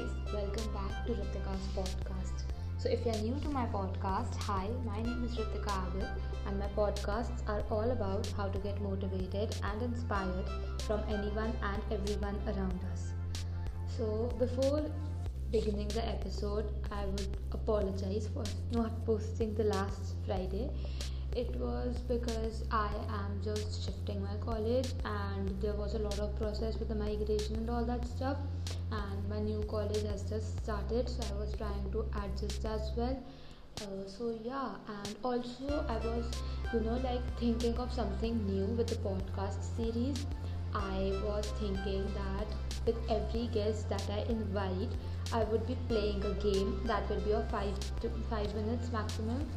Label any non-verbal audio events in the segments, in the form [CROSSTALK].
guys, welcome back to Ritika's podcast. So, if you're new to my podcast, hi, my name is Ritika Agil, and my podcasts are all about how to get motivated and inspired from anyone and everyone around us. So, before beginning the episode, I would apologize for not posting the last Friday it was because I am just shifting my college and there was a lot of process with the migration and all that stuff. And my new college has just started so I was trying to adjust as well. Uh, so yeah and also I was you know like thinking of something new with the podcast series. I was thinking that with every guest that I invite I would be playing a game that will be of 5 to 5 minutes maximum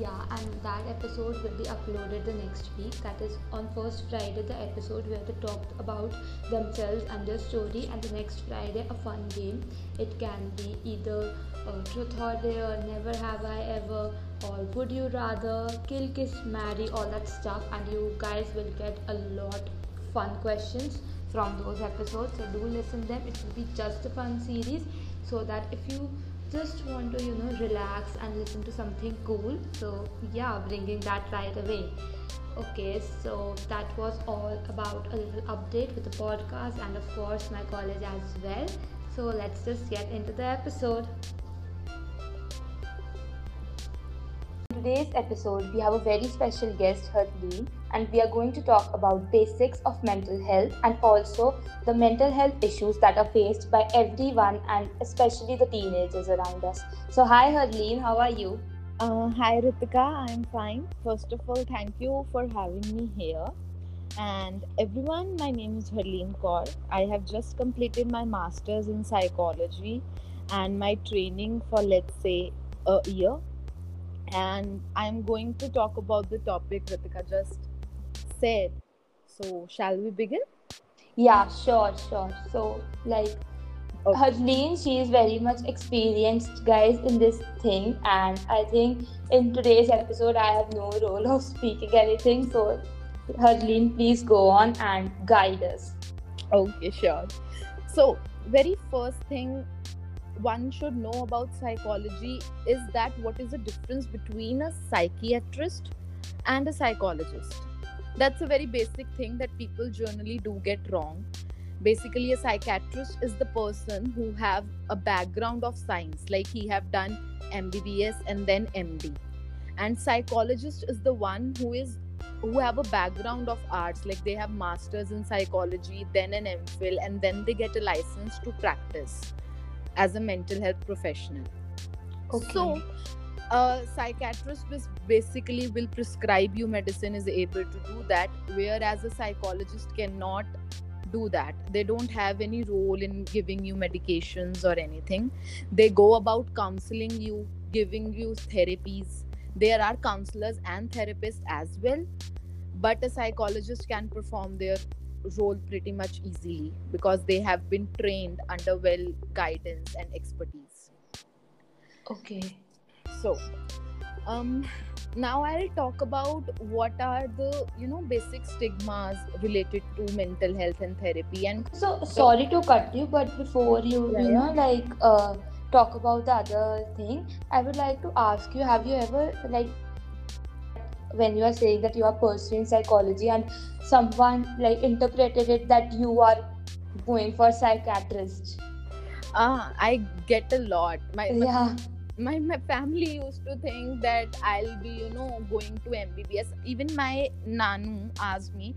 yeah and that episode will be uploaded the next week. That is on first friday the episode where they talked about themselves and their story. And the next friday a fun game. It can be either uh, truth or dare never have i ever or would you rather kill kiss marry all that stuff. And you guys will get a lot fun questions from those episodes. So do listen them. It will be just a fun series. So that if you just want to you know relax and listen to something cool. So yeah bringing that right away. Okay so that was all about a little update with the podcast and of course my college as well. So let's just get into the episode today's episode we have a very special guest Harleen and we are going to talk about basics of mental health and also the mental health issues that are faced by everyone and especially the teenagers around us. So, hi Harleen, how are you? Uh, hi Ritika, I'm fine. First of all, thank you for having me here. And everyone, my name is Harleen Kaur. I have just completed my master's in psychology and my training for, let's say, a year. And I'm going to talk about the topic Ritika just said. So, shall we begin? Yeah, sure, sure. So, like, okay. Harleen, she is very much experienced, guys, in this thing, and I think in today's episode, I have no role of speaking anything. So, Harleen, please go on and guide us. Okay, sure. So, very first thing one should know about psychology is that what is the difference between a psychiatrist and a psychologist? That's a very basic thing that people generally do get wrong. Basically a psychiatrist is the person who have a background of science like he have done mbbs and then md and psychologist is the one who is who have a background of arts like they have masters in psychology then an mphil and then they get a license to practice as a mental health professional. Okay. so a psychiatrist basically will prescribe you medicine is able to do that whereas a psychologist cannot do that. They don't have any role in giving you medications or anything. They go about counseling you giving you therapies. There are counselors and therapists as well but a psychologist can perform their role pretty much easily because they have been trained under well guidance and expertise okay so um now i'll talk about what are the you know basic stigmas related to mental health and therapy and so sorry to cut you but before you yeah, you know yeah. like uh talk about the other thing i would like to ask you have you ever like when you are saying that you are pursuing psychology and someone like interpreted it that you are going for psychiatrist ah i get a lot my yeah my, my family used to think that I'll be, you know, going to MBBS. Even my nanu asked me,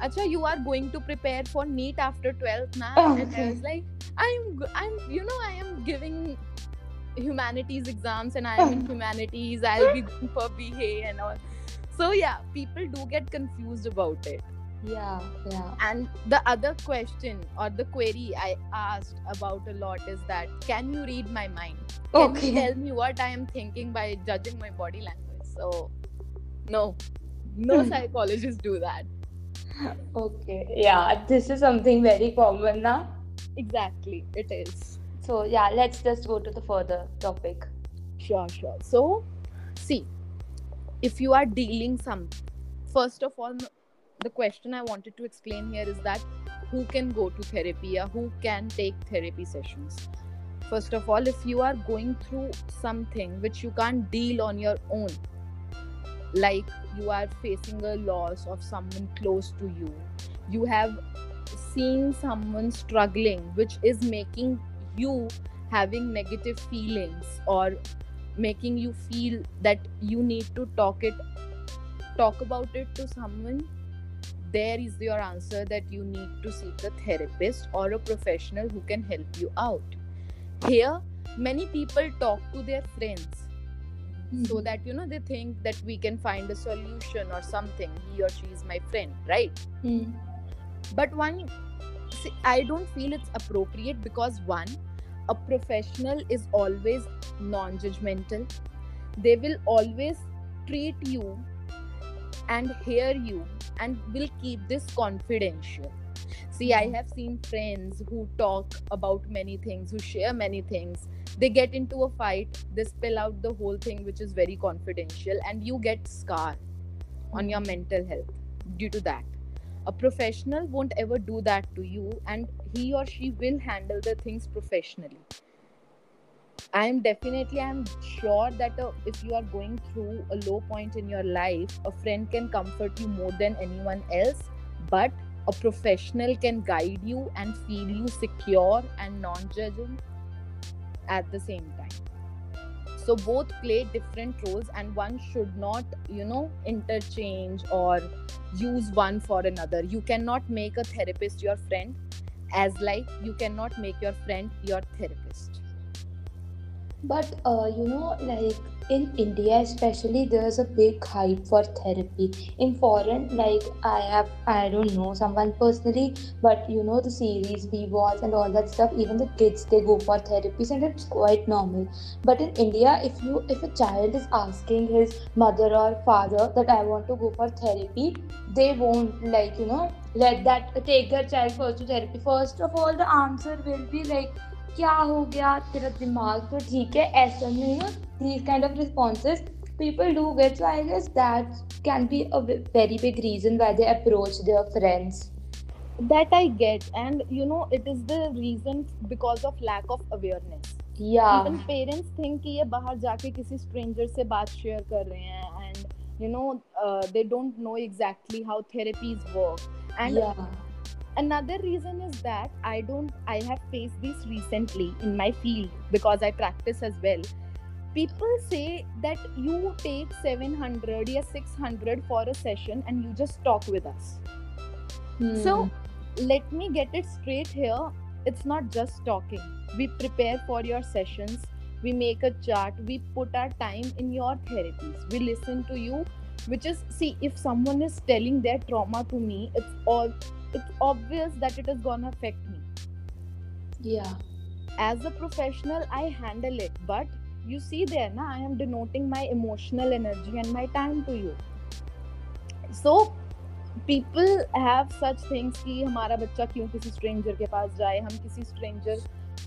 Acha, you are going to prepare for NEET after 12th now? Oh, and I was like, I'm, I'm, you know, I am giving humanities exams and I'm in [LAUGHS] humanities. I'll be going for BA and all. So yeah, people do get confused about it. Yeah yeah. And the other question or the query i asked about a lot is that can you read my mind? Can okay. you tell me what i am thinking by judging my body language? So no. No [LAUGHS] psychologists do that. Okay. Yeah this is something very common now exactly it is so yeah let's just go to the further topic sure sure so see if you are dealing some first of all the question I wanted to explain here is that who can go to therapy or who can take therapy sessions. first of all if you are going through something which you can't deal on your own like you are facing a loss of someone close to you you have seen someone struggling which is making you having negative feelings or making you feel that you need to talk it talk about it to someone there is your answer that you need to seek a therapist or a professional who can help you out here many people talk to their friends mm-hmm. so that you know they think that we can find a solution or something he or she is my friend right mm-hmm. but one see, i don't feel it's appropriate because one a professional is always non-judgmental. They will always treat you and hear you and will keep this confidential. See i have seen friends who talk about many things who share many things. They get into a fight they spill out the whole thing which is very confidential and you get scar on your hmm. mental health due to that a professional won't ever do that to you and he or she will handle the things professionally. I am definitely i'm sure that uh, if you are going through a low point in your life a friend can comfort you more than anyone else but a professional can guide you and feel you secure and non-judging at the same time so both play different roles and one should not you know interchange or use one for another. You cannot make a therapist your friend as like you cannot make your friend your therapist but uh, you know like in india especially there's a big hype for therapy. In foreign like i have i don't know someone personally but you know the series we watch and all that stuff even the kids they go for therapies and it's quite normal. But in india if you if a child is asking his mother or father that i want to go for therapy they won't like you know let that take their child first to therapy. First of all the answer will be like क्या हो गया? तेरा दिमाग तो ठीक है ऐसा नहीं हो। These kind of responses people do get so I guess that can be a very big reason why they approach their friends that I get and you know it is the reason because of lack of awareness parents think कि ये बाहर जाके किसी stranger से बात share कर रहे हैं and you know they don't know exactly how therapies work and another reason is that i don't i have faced this recently in my field because i practice as well. People say that you take 700 or 600 for a session and you just talk with us. Hmm. so let me get it straight here. It's not just talking. We prepare for your sessions. We make a chart. We put our time in your therapies. We listen to you which is see if someone is telling their trauma to me it's all it's obvious that it is gonna affect me yeah as a professional i handle it but you see there na i am denoting my emotional energy and my time to you so people have such things कि हमारा बच्चा क्यों किसी stranger के पास जाए हम किसी stranger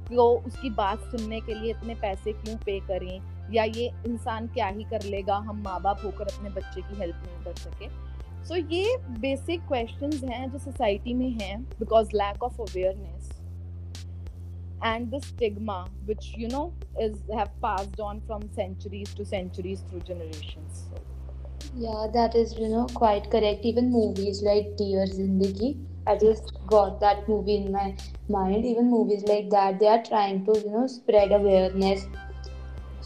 को उसकी बात सुनने के लिए इतने पैसे क्यों पे करें या ये इंसान क्या ही कर लेगा हम माँ बाप होकर अपने बच्चे की हेल्प नहीं कर सके सो ये बेसिक क्वेश्चंस हैं जो सोसाइटी में हैं because lack of awareness and the stigma which you know is have passed on from centuries to centuries through generations yeah that is you know quite correct even movies like dear zindagi i just got that movie in my mind even movies like that they are trying to you know spread awareness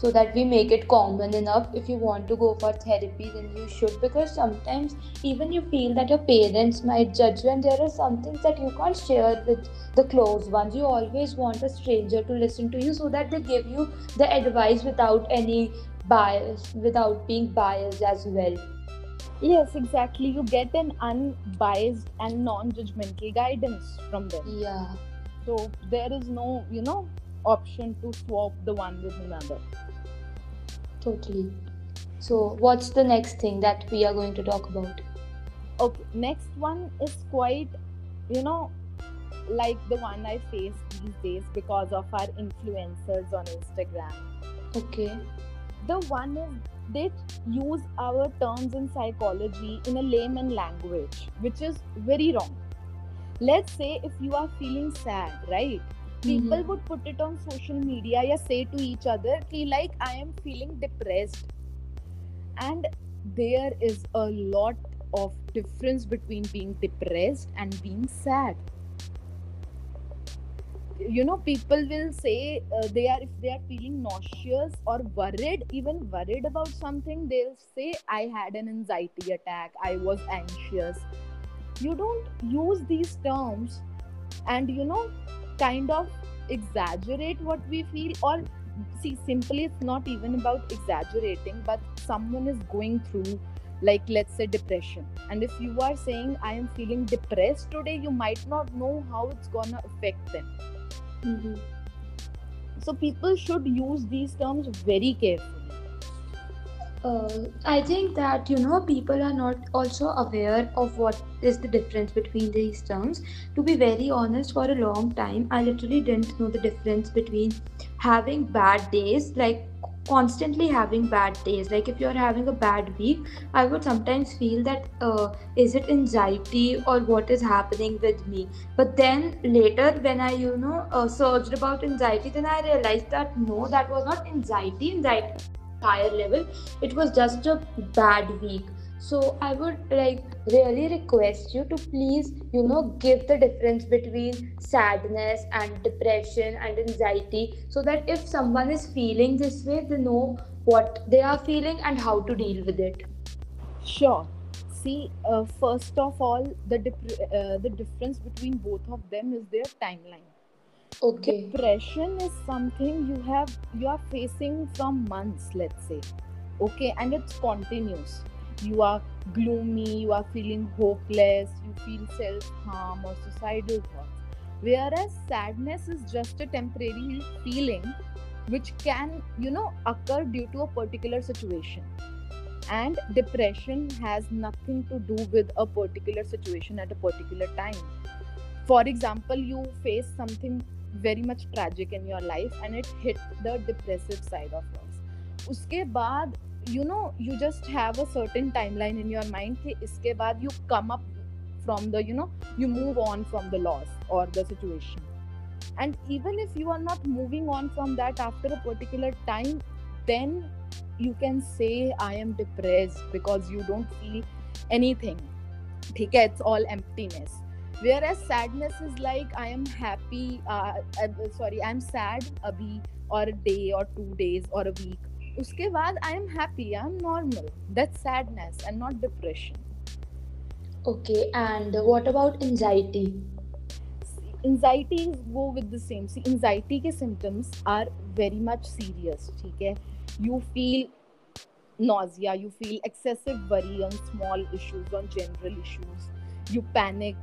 so that we make it common enough. If you want to go for therapy then you should because sometimes even you feel that your parents might judge you and there are some things that you can't share with the close ones. You always want a stranger to listen to you so that they give you the advice without any bias without being biased as well. Yes exactly. You get an unbiased and non-judgmental guidance from them. Yeah. So there is no you know option to swap the one with another Totally. So, what's the next thing that we are going to talk about? Okay, next one is quite, you know, like the one I face these days because of our influencers on Instagram. Okay. The one is they use our terms in psychology in a layman language, which is very wrong. Let's say if you are feeling sad, right? People Mhm. would put it on social media या say to each other कि like I am feeling depressed. And there is a lot of difference between being depressed and being sad. You know people will say uh, they are if they are feeling nauseous or worried even worried about something they'll say i had an anxiety attack. I was anxious. You don't use these terms and you know kind of exaggerate what we feel or see simply it's not even about exaggerating but someone is going through like let's say depression. And if you are saying i am feeling depressed today you might not know how it's gonna affect them. Mhm. so people should use these terms very carefully Uh, I think that you know people are not also aware of what is the difference between these terms. To be very honest, for a long time, I literally didn't know the difference between having bad days, like constantly having bad days. Like if you're having a bad week, I would sometimes feel that uh, is it anxiety or what is happening with me. But then later, when I you know uh, searched about anxiety, then I realized that no, that was not anxiety. Anxiety higher level it was just a bad week so i would like really request you to please you know give the difference between sadness and depression and anxiety so that if someone is feeling this way they know what they are feeling and how to deal with it Sure. See, uh, first of all, the dep- uh, the difference between both of them is their timeline. Okay Depression is something you have you are facing from months, let's say, okay, and it's continuous. You are gloomy, you are feeling hopeless, you feel self harm or suicidal thoughts. Whereas sadness is just a temporary feeling which can, you know, occur due to a particular situation and depression has nothing to do with a particular situation at a particular time for example you face something very much tragic in your life and it hit the depressive side of yours उसके बाद you know you just have a certain timeline in your mind कि इसके बाद you come up from the you know you move on from the loss or the situation and even if you are not moving on from that after a particular time then you can say i am depressed because you don't feel anything ठीक है it's all emptiness whereas sadness is like i am happy uh, uh, sorry i am sad abhi or a day or two days or a week उसके बाद i am happy i am normal that's sadness and not depression okay and what about anxiety anxiety go with the same see anxiety के symptoms are very much serious ठीक है you feel nausea you feel excessive worry on small issues on general issues you panic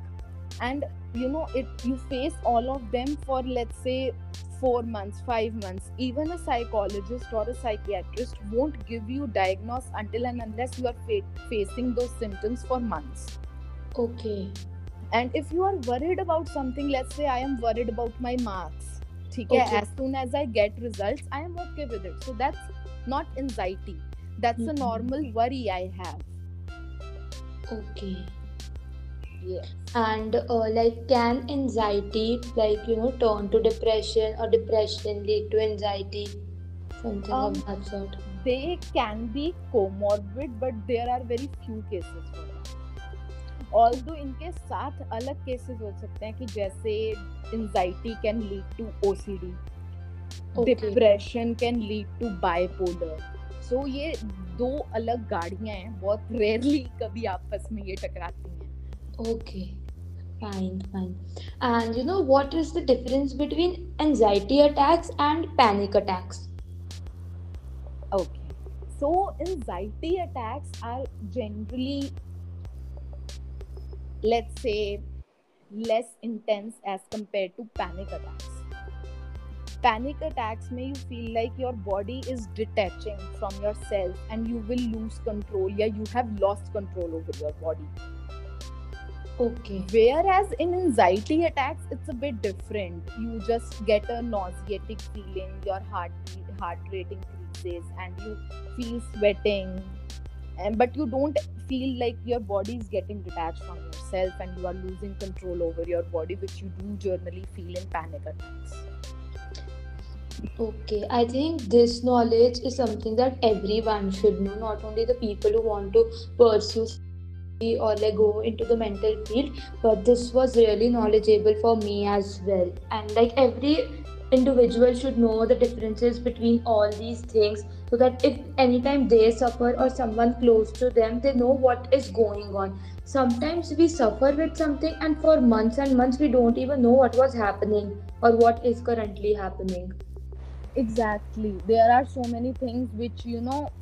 and you know it you face all of them for let's say 4 months 5 months even a psychologist or a psychiatrist won't give you diagnosis until and unless you are fa- facing those symptoms for months. Okay. And if you are worried about something let's say i am worried about my marks okay. as soon as i get results i am okay with it. So that's not anxiety. That's mm-hmm. a normal worry i have. Okay. And like can anxiety like you know turn to depression और depression lead to anxiety they can be comorbid but there are very few cases although इनके साथ अलग cases हो सकते हैं कि जैसे anxiety can lead to O C D depression can lead to bipolar so ये दो अलग गाड़ियाँ हैं बहुत रेयरली कभी आपस में ये टकराती हैं। Okay, fine, fine. And you know what is the difference between anxiety attacks and panic attacks? Okay, so anxiety attacks are generally, let's say, less intense as compared to panic attacks. Panic attacks may you feel like your body is detaching from yourself and you will lose control, yeah, you have lost control over your body okay. Whereas in anxiety attacks, it's a bit different. You just get a nauseatic feeling, your heart heart rate increases, and you feel sweating, and but you don't feel like your body is getting detached from yourself and you are losing control over your body which you do generally feel in panic attacks. Okay, I think this knowledge is something that everyone should know, not only the people who want to pursue or like go into the mental field, but this was really knowledgeable for me as well. And like every individual should know the differences between all these things so that if anytime they suffer or someone close to them they know what is going on. Sometimes we suffer with something and for months and months we don't even know what was happening or what is currently happening. Exactly. There are so many things which you know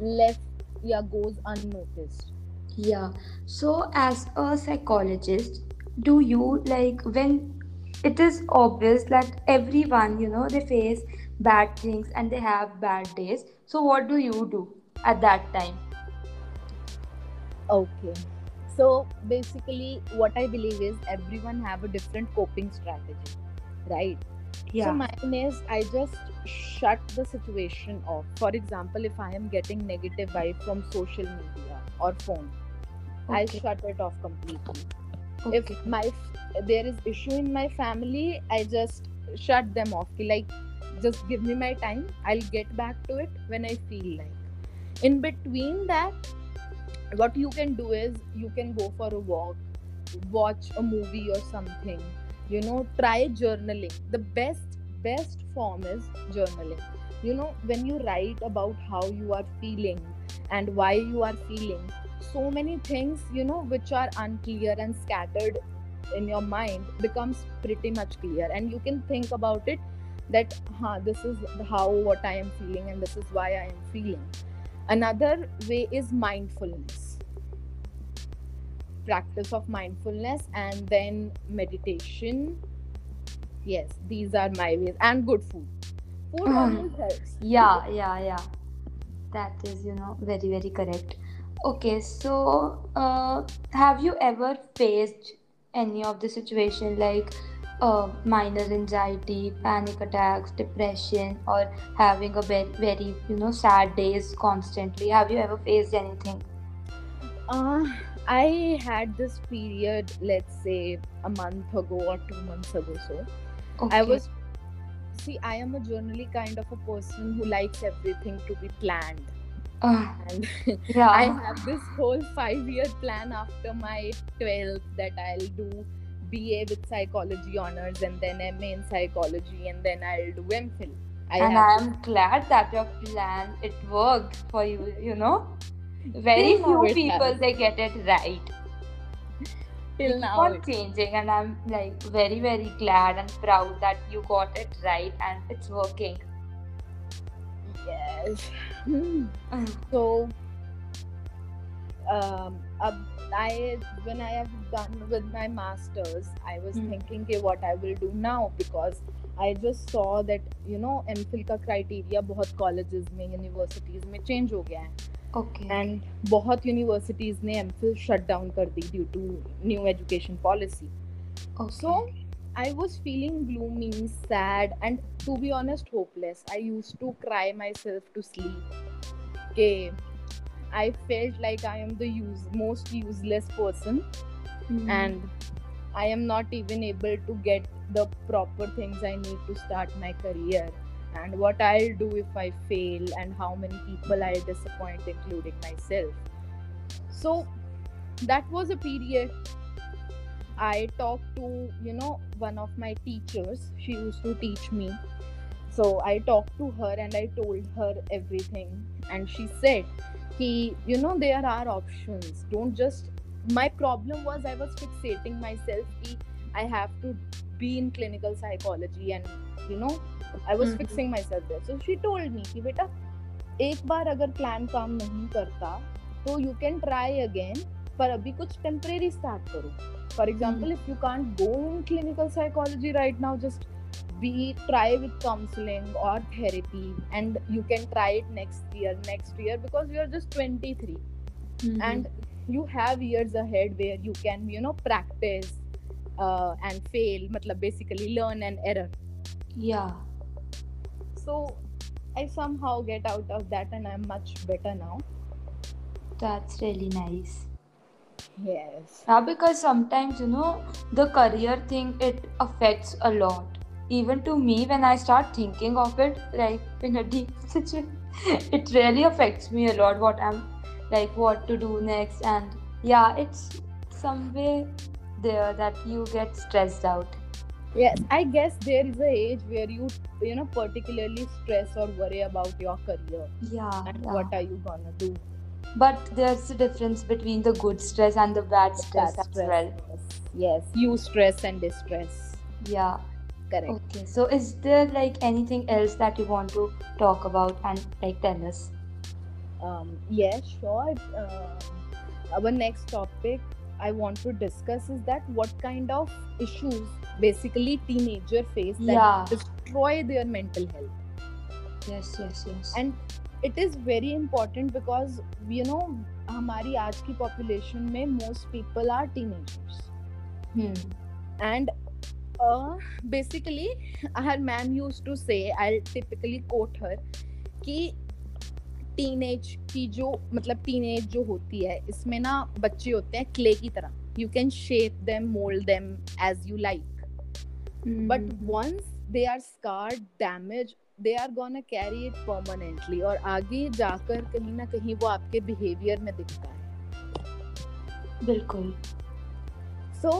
left yeah goes unnoticed yeah. So as a psychologist do you like when it is obvious that everyone you know they face bad things and they have bad days so what do you do at that time? Okay. So basically what i believe is everyone have a different coping strategy right? Yeah. so mine is I just shut the situation off. For example, if I am getting negative vibe from social media or phone, I okay shut it off completely. If my f- there is issue in my family, I just shut them off. Like just give me my time. I'll get back to it when I feel like. In between that, what you can do is you can go for a walk, watch a movie or something you know try journaling the best best form is journaling you know when you write about how you are feeling and why you are feeling so many things you know which are unclear and scattered in your mind becomes pretty much clear. And you can think about it that huh, this is how what i am feeling and this is why i am feeling. Another way is mindfulness. Practice of mindfulness and then meditation. Yes these are my ways. And good food. Food hmm. always helps. Yeah yeah yeah. That is you know very very correct okay so uh, have you ever faced any of the situation like uh, minor anxiety panic attacks depression or having a very, very you know sad days constantly? Have you ever faced anything? Uh, i had this period let's say a month ago or two months ago so. I was see i am a generally kind of a person who likes everything to be planned uh, and [LAUGHS] I have this whole five year plan after my 12th that I'll do BA with psychology honors and then MA in psychology and then I'll do MPhil. I and have i this am glad that your plan it worked for you you know very till few people has. they get it right Till keep now on it changing and i'm like very very glad and proud that you got it right and it's working yes. Hmm. Mm. So um uh, I when I have done with my masters, I was Hmm. thinking okay, what I will do now because I just saw that you know MPhil का criteria बहुत colleges में universities में change हो गया है okay बहुत universities ने MPhil shut down कर दी due to new education policy so okay i was feeling gloomy sad and to be honest hopeless. I used to cry myself to sleep. Okay. I felt like i am the use, most useless person Hmm. and i am not even able to get the proper things i need to start my career. And what i'll do if i fail and how many people i'll disappoint including myself. So that was a period i talked to you know one of my teachers she used to teach me so i talked to her and i told her everything and she said he you know there are options don't just my problem was I was fixating myself कि I have to be in clinical psychology and you know I was Mhm. fixing myself there. So she told me कि बेटा एक बार अगर plan काम नहीं करता तो you can try again पर अभी कुछ टेम्परेरी स्टार्ट करो for example if you can't go in clinical psychology right now just be try with counseling or therapy and you can try it next year next year because you're just 23 Mhm. and you have years ahead where you can you know practice uh, and fail matlab basically learn and error yeah so i somehow get out of that and i'm much better now that's really nice. Yes Yeah, because sometimes, you know, the career thing, it affects a lot. Even to me, when I start thinking of it, like in a deep [LAUGHS] situation, it really affects me a lot what I'm like, what to do next. And yeah, it's some way there that you get stressed out. yes i guess there is a age where you you know particularly stress or worry about your career Yeah, and yeah. what are you gonna do But there's a difference between the good stress and the bad stress That as well. yes. yes you stress and distress Yeah. correct Okay. So is there like anything else that you want to talk about and like tell us? um yeah sure uh, our next topic i want to discuss is that what kind of issues basically teenager face that Yeah. destroy their mental health Yes, yes, yes. and it is very important because you know हमारी आज की population में most people are teenagers and basically her ma'am used to say I typically coat हर कि teen age की जो मतलब teen age जो होती है इसमें ना बच्चे होते हैं क्ले की तरह. You can shape them mould them as you like but once they are scarred damage they are gonna carry it permanently और आगे जाकर कहीं ना कहीं वो आपके बिहेवियर में दिखता है। बिल्कुल। So,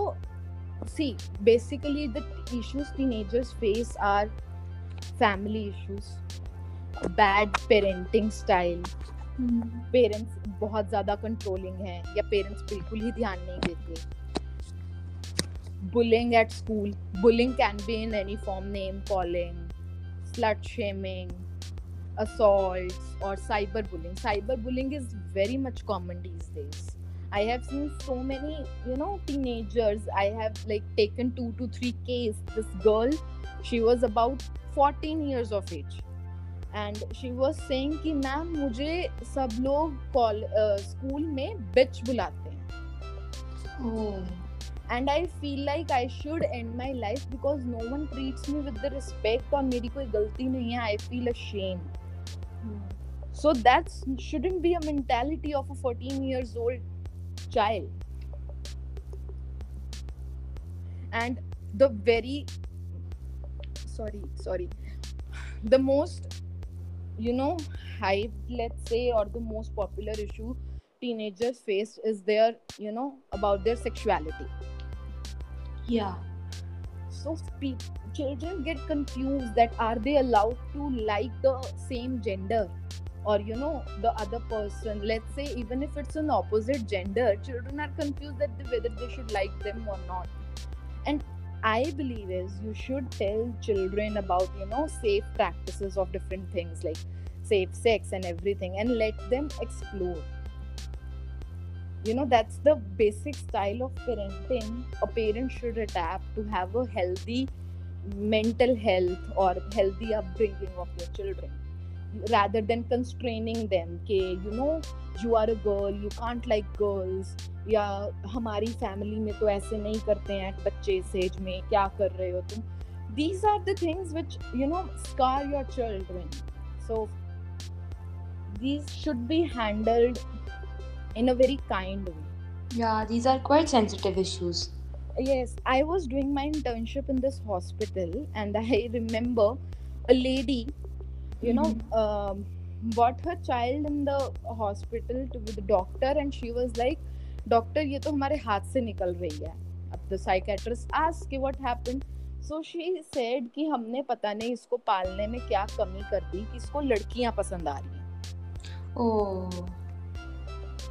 see, basically, the issues teenagers face are family issues, bad parenting style, Hmm. Parents बहुत ज़्यादा कंट्रोलिंग हैं या पेरेंट्स बिल्कुल ही ध्यान नहीं देते। Bullying at school bullying can be in any form name calling slut shaming assaults or cyberbullying cyberbullying is very much common these days i have seen so many you know teenagers i have like taken two to three case this girl she was about 14 years of age and she was saying कि ma'am मुझे सब लोग call school में bitch बुलाते हैं Oh. And I feel like I should and my life because no one treats me with the respect और मेरी कोई गलती नहीं है I feel ashamed Hmm. so that shouldn't be a mentality of a 14 years old child and the very sorry sorry the most you know hype let's say or the most popular issue teenagers face is their you know about their sexuality Yeah. so children get confused that are they allowed to like the same gender? Or you know the other person let's say even if it's an opposite gender children are confused that whether they should like them or not. And i believe is you should tell children about you know safe practices of different things like safe sex and everything and let them explore you know that's the basic style of parenting a parent should adapt to have a healthy mental health or healthy upbringing of their children rather than constraining them कि you know you are a girl you can't like girls या हमारी family में तो ऐसे नहीं करते हैं बच्चे इस एज में क्या कर रहे हो तुम these are the things which you know scar your children so these should be handled in a very kind way Yeah, these are quite sensitive issues. yes i was doing my internship in this hospital and i remember a lady you mm-hmm. know um, brought her child in the hospital to the doctor and she was like doctor ये तो हमारे हाथ से निकल रही है अब the psychiatrist asked कि what happened so she said कि हमने पता नहीं इसको पालने में क्या कमी कर दी कि इसको लड़कियाँ पसंद आ रही हैं Oh.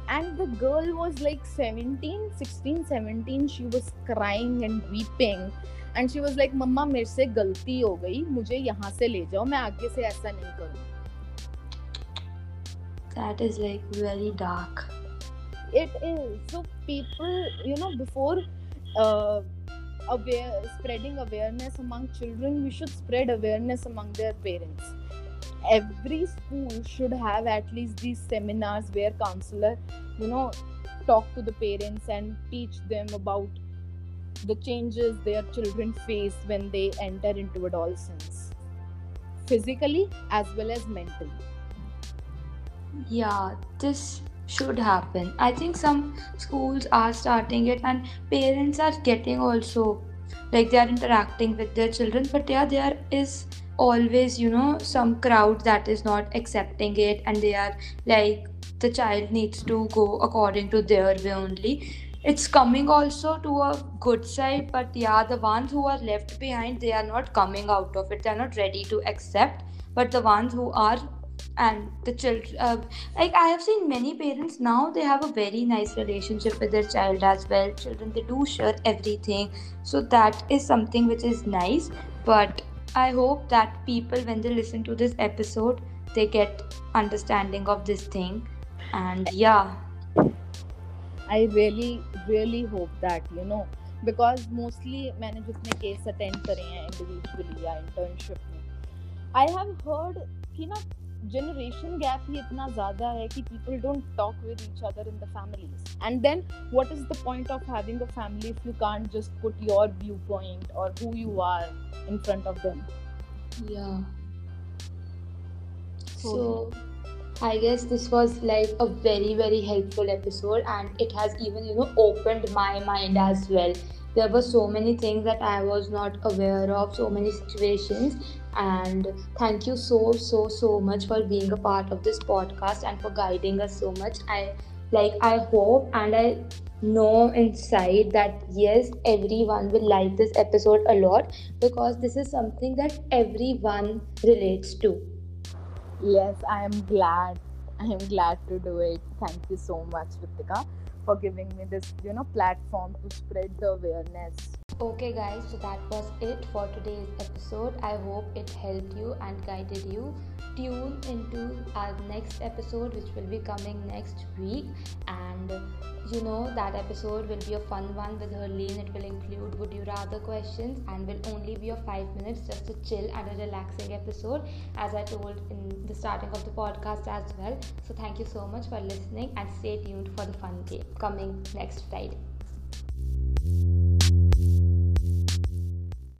and the girl was like 17 16 17 she was crying and weeping and she was like मम्मा मेरे से गलती हो गई मुझे यहाँ से ले जाओ मैं आगे से ऐसा नहीं करूँ That is like very dark. it is so people you know before uh, aware spreading awareness among children we should spread awareness among their parents every school should have at least these seminars where counselor you know talk to the parents and teach them about the changes their children face when they enter into adolescence physically as well as mentally Yeah, this should happen. I think some schools are starting it, and parents are getting also like they are interacting with their children. But yeah, there is always you know some crowd that is not accepting it, and they are like the child needs to go according to their way only. It's coming also to a good side but yeah the ones who are left behind they are not coming out of it. They're not ready to accept. But the ones who are and the children uh, like i have seen many parents now they have a very nice relationship with their child as well. Children they do share everything. So that is something which is nice. But i hope that people when they listen to this episode they get understanding of this thing and yeah I really really hope that you know because mostly मैंने जितने case attend करे हैं individually या internship में I have heard कि ना generation gap ही इतना ज़्यादा है कि people don't talk with each other in the families and then what is the point of having a family if you can't just put your viewpoint or who you are in front of them yeah so I guess this was like a very, very helpful episode, and it has even, you know, opened my mind as well. There were so many things that I was not aware of, so many situations, and thank you so, so, so much for being a part of this podcast and for guiding us so much. I like, I hope and I know inside that yes, everyone will like this episode a lot because this is something that everyone relates to. Yes, I am glad. I am glad to do it. Thank you so much, Ritika, for giving me this, you know, platform to spread the awareness. Okay, guys, so that was it for today's episode. I hope it helped you and guided you. Tune into our next episode, which will be coming next week, and you know that episode will be a fun one with Harleen. It will include would you rather questions and will only be a five minutes just a chill and a relaxing episode, as I told in the starting of the podcast as well. So thank you so much for listening and stay tuned for the fun game coming next Friday. うん。